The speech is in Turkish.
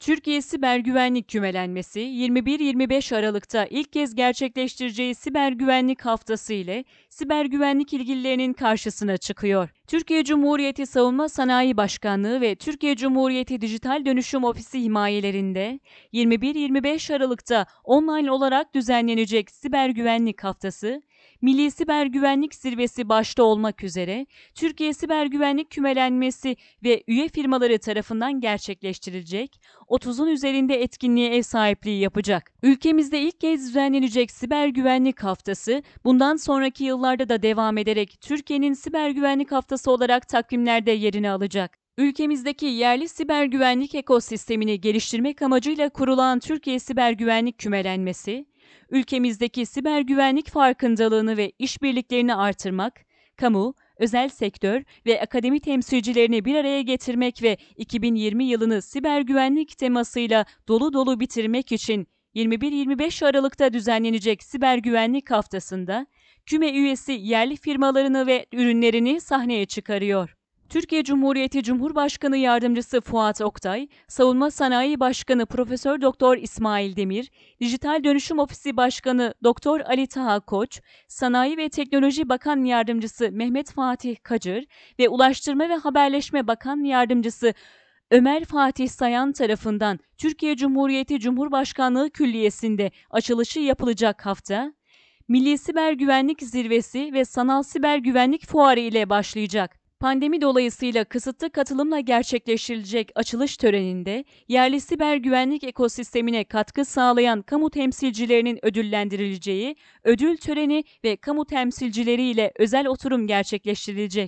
Türkiye Siber Güvenlik Kümelenmesi 21-25 Aralık'ta ilk kez gerçekleştireceği Siber Güvenlik Haftası ile siber güvenlik ilgililerinin karşısına çıkıyor. Türkiye Cumhuriyeti Savunma Sanayi Başkanlığı ve Türkiye Cumhuriyeti Dijital Dönüşüm Ofisi himayelerinde 21-25 Aralık'ta online olarak düzenlenecek Siber Güvenlik Haftası, Milli Siber Güvenlik Zirvesi başta olmak üzere Türkiye Siber Güvenlik Kümelenmesi ve üye firmaları tarafından gerçekleştirilecek 30'un üzerinde etkinliğe ev sahipliği yapacak. Ülkemizde ilk kez düzenlenecek Siber Güvenlik Haftası bundan sonraki yıllarda da devam ederek Türkiye'nin Siber Güvenlik Haftası olarak takvimlerde yerini alacak. Ülkemizdeki yerli siber güvenlik ekosistemini geliştirmek amacıyla kurulan Türkiye Siber Güvenlik Kümelenmesi, ülkemizdeki siber güvenlik farkındalığını ve işbirliklerini artırmak, kamu, özel sektör ve akademi temsilcilerini bir araya getirmek ve 2020 yılını siber güvenlik temasıyla dolu dolu bitirmek için 21-25 Aralık'ta düzenlenecek Siber Güvenlik Haftası'nda küme üyesi yerli firmalarını ve ürünlerini sahneye çıkarıyor. Türkiye Cumhuriyeti Cumhurbaşkanı Yardımcısı Fuat Oktay, Savunma Sanayi Başkanı Profesör Doktor İsmail Demir, Dijital Dönüşüm Ofisi Başkanı Doktor Ali Taha Koç, Sanayi ve Teknoloji Bakan Yardımcısı Mehmet Fatih Kacır ve Ulaştırma ve Haberleşme Bakan Yardımcısı Ömer Fatih Sayan tarafından Türkiye Cumhuriyeti Cumhurbaşkanlığı Külliyesi'nde açılışı yapılacak hafta, Milli Siber Güvenlik Zirvesi ve Sanal Siber Güvenlik Fuarı ile başlayacak. Pandemi dolayısıyla kısıtlı katılımla gerçekleştirilecek açılış töreninde yerli siber güvenlik ekosistemine katkı sağlayan kamu temsilcilerinin ödüllendirileceği ödül töreni ve kamu temsilcileriyle özel oturum gerçekleştirilecek.